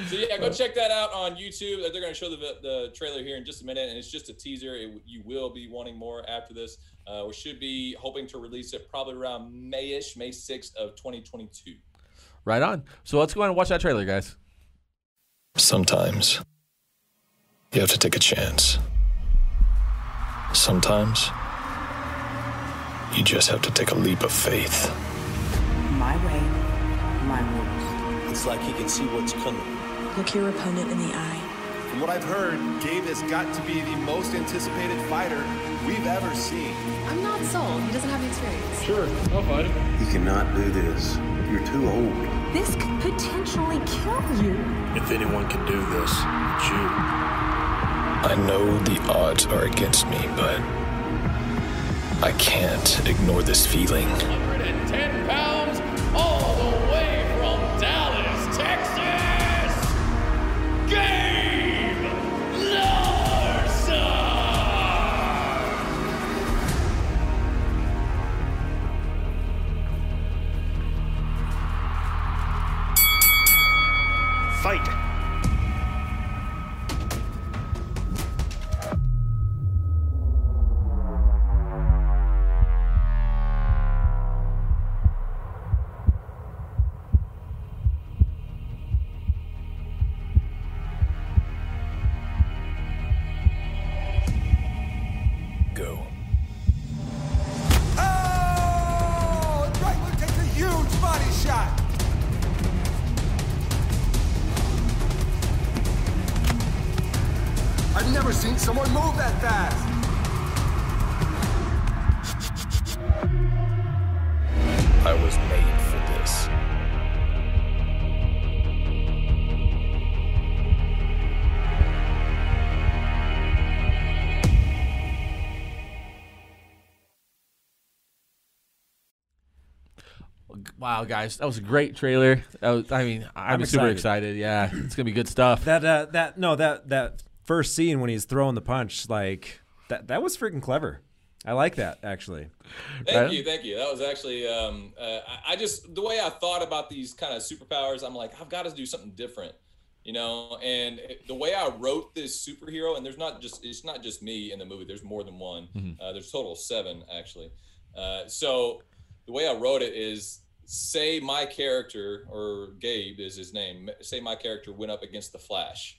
so yeah, go check that out on YouTube. They're gonna show the the trailer here in just a minute, and it's just a teaser. It, you will be wanting more after this. Uh, we should be hoping to release it probably around Mayish, May 6th of 2022. Right on. So let's go ahead and watch that trailer, guys. Sometimes you have to take a chance. Sometimes you just have to take a leap of faith. My way, my rules. It's like he can see what's coming. Look your opponent in the eye. From what I've heard, Gabe has got to be the most anticipated fighter we've ever seen. I'm not sold. He doesn't have the experience. sure You cannot do this. You're too old. This could potentially kill you. If anyone can do this, it's you. I know the odds are against me, but I can't ignore this feeling. 110 pounds, shot! I've never seen someone move that fast! Wow, guys, that was a great trailer. That was, I mean, I'm, I'm super excited. excited. Yeah, it's gonna be good stuff. That uh, that no that that first scene when he's throwing the punch, like that that was freaking clever. I like that actually. Thank Right. you, thank you. That was actually, um, uh, I, I just the way I thought about these kind of superpowers. I'm like, I've got to do something different, you know. And it, the way I wrote this superhero, and there's not just it's not just me in the movie. There's more than one. Uh, there's total of seven actually. Uh, so the way I wrote it is say my character or Gabe is his name. Say my character went up against the Flash.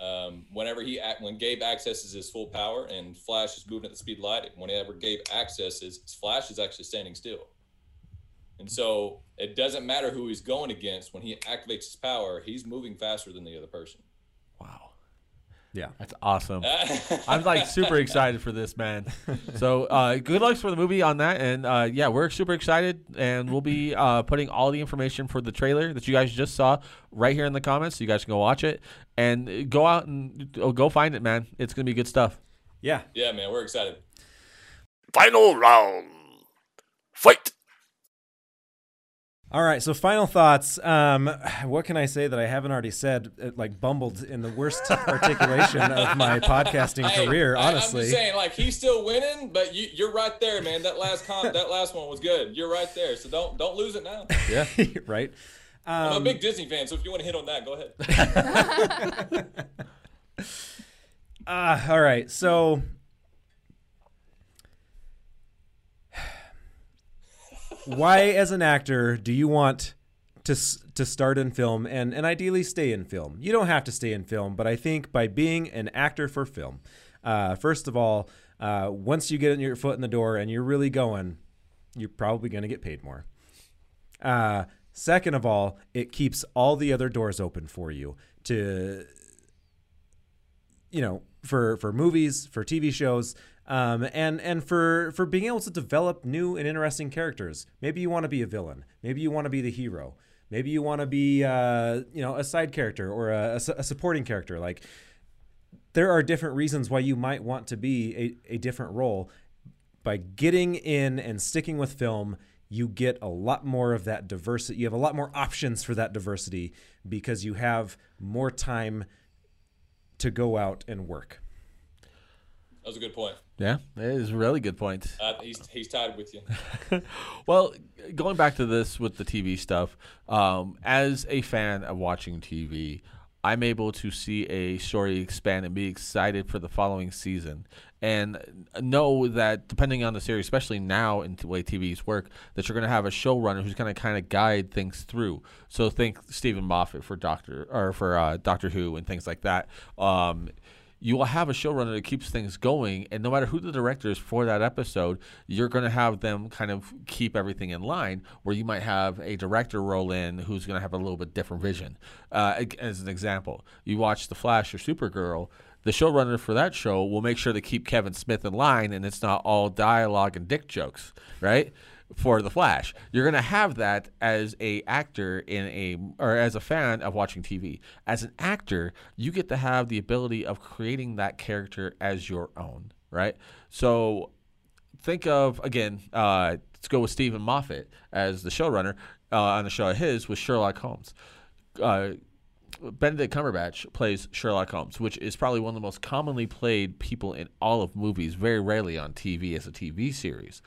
Um, whenever he act, when Gabe accesses his full power and Flash is moving at the speed of light, whenever Gabe accesses, Flash is actually standing still. And so it doesn't matter who he's going against when he activates his power, he's moving faster than the other person. Wow, Yeah. that's awesome. I'm like super excited for this, man. So uh, good luck for the movie on that, and uh, yeah, we're super excited, and we'll be uh, putting all the information for the trailer that you guys just saw right here in the comments, so you guys can go watch it and go out and oh, go find it, man. It's gonna be good stuff. Yeah. yeah, man, we're excited. Final round. Fight! All right, so final thoughts. Um, what can I say that I haven't already said? uh, Like bumbled in the worst articulation of my podcasting Hey, career. I- Honestly, I'm just saying, like he's still winning, but you, you're right there, man. That last com- that last one was good. You're right there, so don't don't lose it now. Yeah. right. I'm a Um, big Disney fan, so if you want to hit on that, go ahead. Ah, all right. So why as an actor do you want to to start in film and and ideally stay in film? You don't have to stay in film, but I think by being an actor for film, uh, first of all, uh, once you get your foot in the door and you're really going, you're probably going to get paid more. Uh, second of all, it keeps all the other doors open for you to you know for for movies for tv shows um, and and for for being able to develop new and interesting characters maybe you want to be a villain maybe you want to be the hero maybe you want to be uh, you know a side character or a, a a supporting character. Like there are different reasons why you might want to be a, a different role. By getting in and sticking with film you get a lot more of that diversity you have a lot more options for that diversity because you have more time to go out and work That was a good point. Yeah, it is a really good point. Uh, he's he's tied with you. Well, going back to this with the TV stuff, um, as a fan of watching TV, I'm able to see a story expand and be excited for the following season, and know that depending on the series, especially now in the way TVs work, that you're going to have a showrunner who's going to kind of guide things through. So think Steven Moffat for Doctor or for uh, Doctor Who and things like that. Um, you will have a showrunner that keeps things going, and no matter who the director is for that episode, you're going to have them kind of keep everything in line. Where you might have a director roll in who's going to have a little bit different vision. Uh, as an example, you watch The Flash or Supergirl. The showrunner for that show will make sure to keep Kevin Smith in line, and it's not all dialogue and dick jokes, right? For the Flash. You're going to have that as a actor in a or as a fan of watching TV. As an actor, you get to have the ability of creating that character as your own, right? So think of again, uh, let's go with Steven Moffat as the showrunner uh, on the show of his with Sherlock Holmes. Uh, Benedict Cumberbatch plays Sherlock Holmes, which is probably one of the most commonly played people in all of movies, very rarely on TV as a TV series.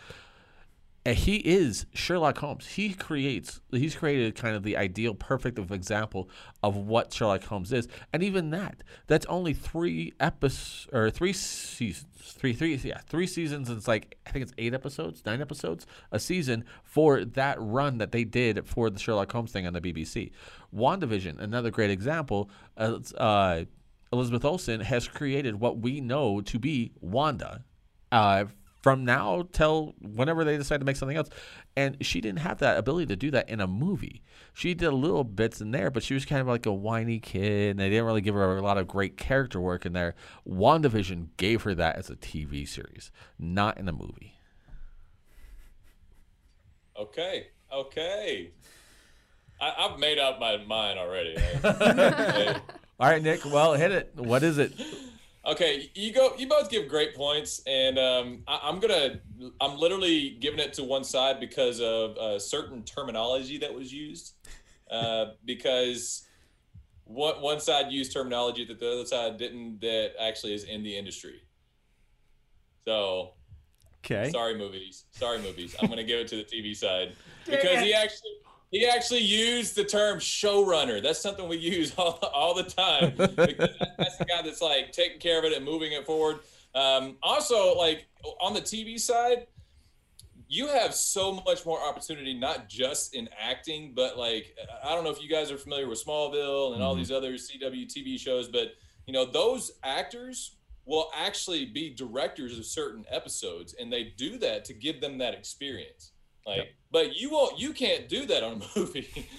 And he is Sherlock Holmes. He creates, he's created kind of the ideal, perfect of example of what Sherlock Holmes is. And even that, that's only three episodes or three seasons, three, three, yeah, three seasons. And it's like, I think it's eight episodes, nine episodes a season for that run that they did for the Sherlock Holmes thing on the BBC. WandaVision, another great example. Uh, uh, Elizabeth Olsen has created what we know to be Wanda. Uh, from now till whenever they decide to make something else. And she didn't have that ability to do that in a movie. She did a little bits in there, but she was kind of like a whiny kid, and they didn't really give her a lot of great character work in there. WandaVision gave her that as a TV series, not in a movie. Okay, okay. I, I've made up my mind already. All right, Nick. Well, hit it. What is it? Okay, you go. You both give great points, and um, I, I'm gonna. I'm literally giving it to one side because of uh, certain terminology that was used. Uh, because one one side used terminology that the other side didn't. That actually is in the industry. So, Okay. sorry, movies. Sorry, movies. I'm gonna give it to the TV side because he actually. He actually used the term showrunner. That's something we use all, all the time because that's the guy that's like taking care of it and moving it forward. Um, also, like on the TV side, you have so much more opportunity, not just in acting, but like I don't know if you guys are familiar with Smallville and all Mhm. these other CW TV shows, but you know those actors will actually be directors of certain episodes, and they do that to give them that experience. Like, but you won't, you can't do that on a movie.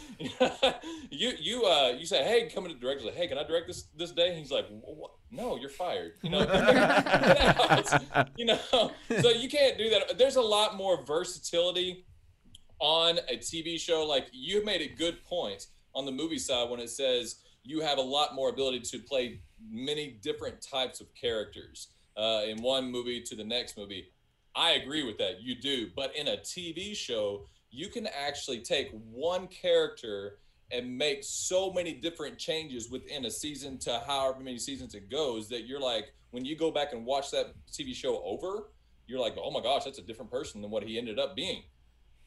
you you uh you say, hey, come to the director, like, hey, can I direct this this day? And he's like, what? no, you're fired. You know, you know, so you can't do that. There's a lot more versatility on a TV show. Like you made a good point on the movie side when it says you have a lot more ability to play many different types of characters uh, in one movie to the next movie. I agree with that. You do. But in a TV show, you can actually take one character and make so many different changes within a season to however many seasons it goes that you're like when you go back and watch that TV show over, you're like, oh my gosh, that's a different person than what he ended up being.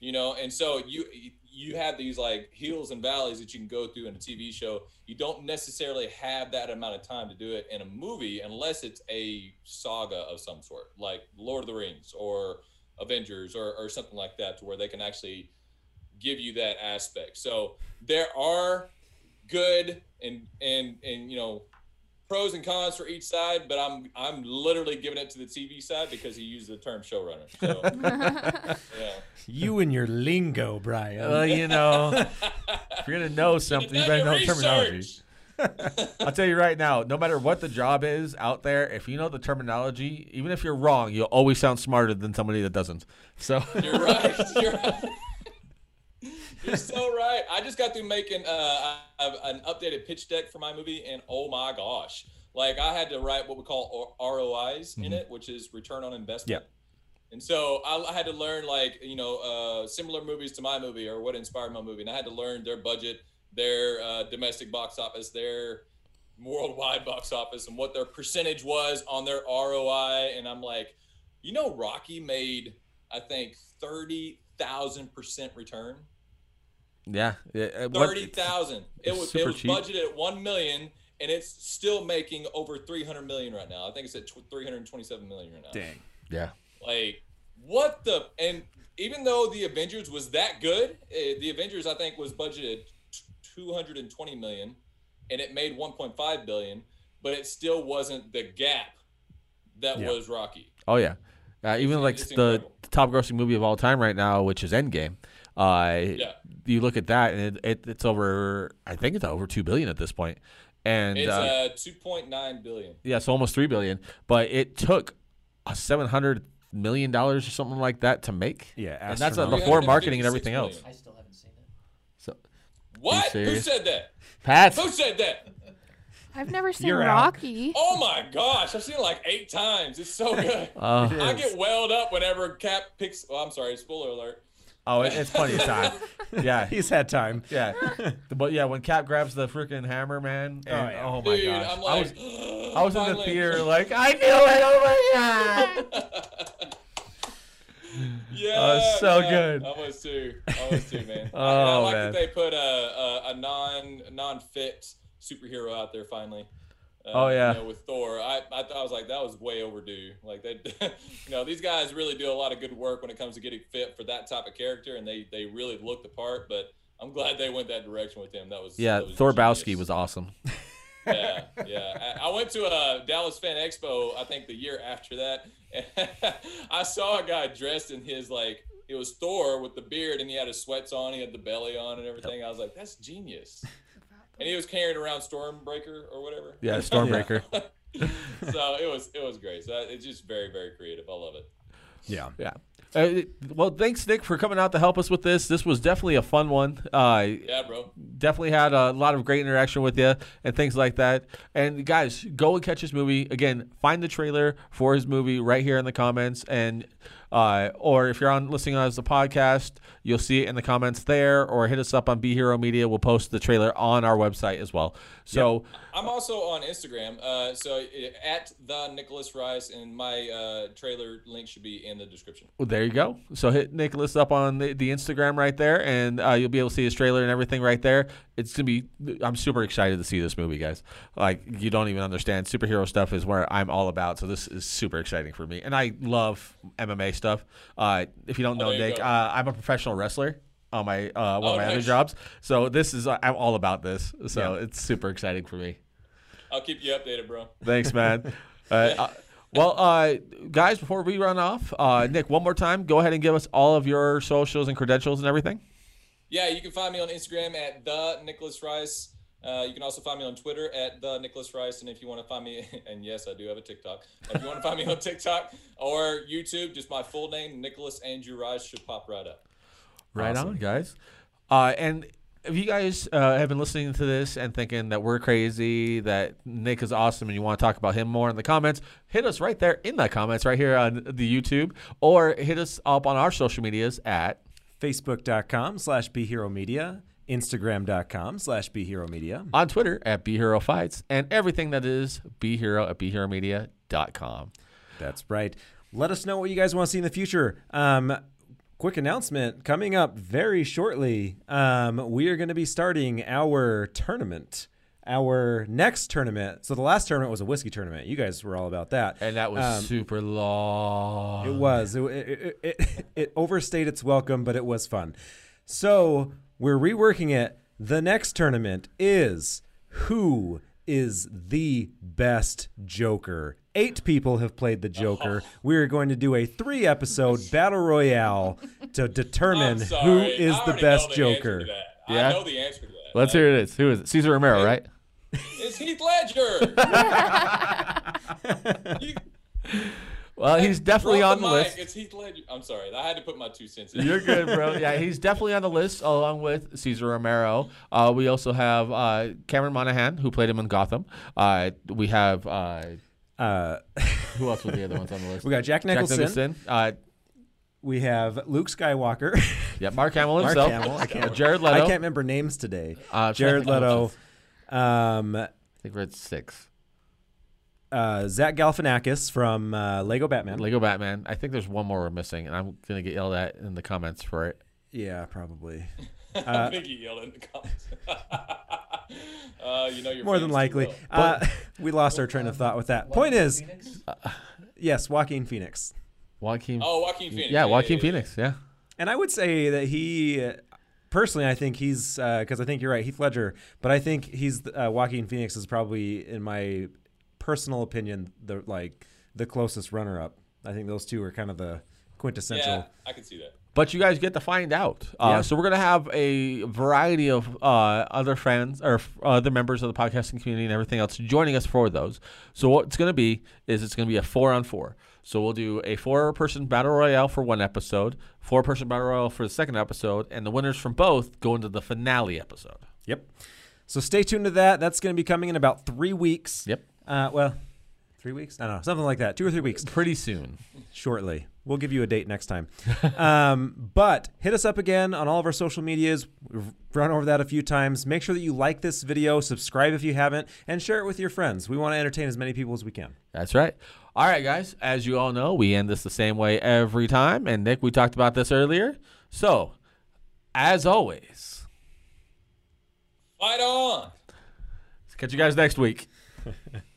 You know, and so you you have these like hills and valleys that you can go through in a TV show. You don't necessarily have that amount of time to do it in a movie unless it's a saga of some sort, like Lord of the Rings or Avengers or, or something like that, to where they can actually give you that aspect. So there are good and and and you know pros and cons for each side, but I'm I'm literally giving it to the TV side because he used the term showrunner. So yeah. You and your lingo, Brian. Well, you know, if you're gonna know something, you better know Research. terminology. I'll tell you right now, no matter what the job is out there, if you know the terminology, even if you're wrong, you'll always sound smarter than somebody that doesn't. So You're right. You're right. You're so right. I just got through making uh, an updated pitch deck for my movie, and oh my gosh, like I had to write what we call ROIs in it, which is return on investment. Yeah. And so I, I had to learn like you know uh, similar movies to my movie or what inspired my movie, and I had to learn their budget, their uh, domestic box office, their worldwide box office, and what their percentage was on their ROI. And I'm like, you know, Rocky made I think thirty thousand percent return. Yeah, yeah, uh, Thirty thousand. It was super it was cheap. budgeted at one million, and it's still making over three hundred million right now. I think it's at three hundred twenty-seven million right now. Dang. yeah, Like, what the? And even though the Avengers was that good, eh, the Avengers I think was budgeted two hundred and twenty million, and it made one point five billion, but it still wasn't the gap that Yeah. was Rocky. oh yeah. Uh, even like it's the, incredible. top grossing movie of all time right now, which is Endgame. Uh, Yeah. You look at that, and it, it, it's over. I think it's over two billion at this point, and It's uh, uh, two point nine billion. Yeah, so almost three billion. But it took a seven hundred million dollars or something like that to make. Yeah, and that's uh, before marketing and everything 356 else. I still haven't seen it. So, What? Who said that? Pat, Who said that? I've never seen You're out. Rocky. Oh my gosh, I've seen it like eight times. It's so good. uh, I get welled up whenever Cap picks. Well, I'm sorry, spoiler alert. Oh, it, it's plenty of time. Yeah, He's had time. yeah. but yeah, when Cap grabs the freaking hammer, man. Oh, and, oh, yeah. my Dude, gosh, I'm I like, was I was in the finally. theater like I knew it. Oh my god. Yeah, Oh, so yeah. good. I was too. I was too, man. I, Oh, I like oh, man. that they put a, a, a non non fit superhero out there finally. Uh, Oh, yeah. You know, with Thor, I, I thought I was like that was way overdue. Like they, you know, these guys really do a lot of good work when it comes to getting fit for that type of character, and they they really look the part. But I'm glad they went that direction with him. That was Yeah, that was Thor Bowski was awesome. yeah, yeah. I, I went to a Dallas Fan Expo, I think the year after that. And I saw a guy dressed in his like it was Thor with the beard and he had his sweats on, he had the belly on and everything. I was like, that's genius. And he was carrying around Stormbreaker or whatever. Yeah, Stormbreaker. so it was it was great. So it's just very very creative. I love it. Yeah. Yeah. Uh, well, thanks, Nick, for coming out to help us with this. This was definitely a fun one. Uh, Yeah, bro. definitely had a lot of great interaction with you and things like that. And guys, go and catch his movie again. Find the trailer for his movie right here in the comments, and uh, or if you're on listening as a podcast, you'll see it in the comments there, or hit us up on Be Hero Media. We'll post the trailer on our website as well. So I'm also on Instagram. Uh, so uh, at the Nicholas Rice and my uh, trailer link should be in the description. Well, there you go. So hit Nicholas up on the, the Instagram right there, and uh, you'll be able to see his trailer and everything right there. It's gonna be. I'm super excited to see this movie, guys. Like you don't even understand. Superhero stuff is where I'm all about. So this is super exciting for me, and I love MMA stuff. Uh, if you don't Oh, know Nick, uh, I'm a professional wrestler on my uh, one Oh, of my other jobs. So this is I'm all about this. So Yeah. it's super exciting for me. I'll keep you updated, bro. Thanks, man. uh, uh, well, uh, guys, before we run off, uh, Nick, one more time, go ahead and give us all of your socials and credentials and everything. Yeah, you can find me on Instagram at the Nicholas Rice. Uh, you can also find me on Twitter at the Nicholas Rice, and if you want to find me, and yes, I do have a TikTok. If you want to find me on TikTok or YouTube, just my full name, Nicholas Andrew Rice, should pop right up. Right Awesome. on, guys. Uh, and if you guys uh, have been listening to this and thinking that we're crazy, that Nick is awesome, and you want to talk about him more in the comments, hit us right there in the comments right here on the YouTube, or hit us up on our social medias at Facebook.com slash Be Hero Media, Instagram.com slash Be Hero Media. On Twitter at Be Hero Fights and everything that is Be Hero at BeHeroMedia.com. That's right. Let us know what you guys want to see in the future. Um, quick announcement coming up very shortly. Um, we are going to be starting our tournament. Our next tournament. So the last tournament was a whiskey tournament. You guys were all about that, and that was Um, super long. It was. It, it, it, it overstayed its welcome, but it was fun. So we're reworking it. The next tournament is who is the best Joker? Eight people have played the Joker. Oh. We are going to do a three episode battle royale to determine who is the best know the Joker. to. Yeah? I know the answer to that. Let's hear it. Is. Who is it? Cesar Romero, right? It's Heath Ledger. You- Well, he's definitely on the mic. list. It's Heath Ledger. I'm sorry. I had to put my two cents in. You're good, bro. Yeah, he's definitely on the list along with Cesar Romero. Uh, we also have uh, Cameron Monaghan, who played him in Gotham. Uh, we have uh, Uh, who else were the other ones on the list? we got Jack Nicholson. Nicholson. Uh, We have Luke Skywalker. yeah, Mark Hamill himself. Mark. Hamill. I can't, Jared Leto. I can't remember names today. Uh, Jared Leto. Um, I think we're at six. Uh, Zach Galifianakis from uh, Lego Batman. Lego Batman. I think there's one more we're missing, and I'm gonna get yelled at in the comments for it. Yeah, probably. I think he yelled in the comments. uh, you know your More than likely. too Uh, we lost our train of thought with that. Point is, yes, Joaquin Phoenix. Joaquin. Oh, Joaquin Phoenix. yeah, Joaquin yeah, Phoenix. Yeah. And I would say that he, uh, personally, I think he's, because I think you're right, Heath Ledger, but I think he's, uh, Joaquin Phoenix is probably, in my personal opinion, the like the closest runner up. I think those two are kind of the quintessential. Yeah, I can see that. But you guys get to find out. Uh, Yeah. So we're gonna have a variety of uh, other friends or f- other members of the podcasting community and everything else joining us for those. So what it's gonna be is it's gonna be a four on four. So we'll do a four-person battle royale for one episode, four-person battle royale for the second episode, and the winners from both go into the finale episode. Yep. So stay tuned to that. That's going to be coming in about three weeks. Yep. Uh, well, three weeks? I don't know. Something like that. Two or three weeks. Pretty soon. Shortly. We'll give you a date next time. um, but hit us up again on all of our social medias. We've run over that a few times. Make sure that you like this video, subscribe if you haven't, and share it with your friends. We want to entertain as many people as we can. That's right. All right, guys. As you all know, we end this the same way every time. And Nick, we talked about this earlier. So, as always, Fight on. catch you guys next week.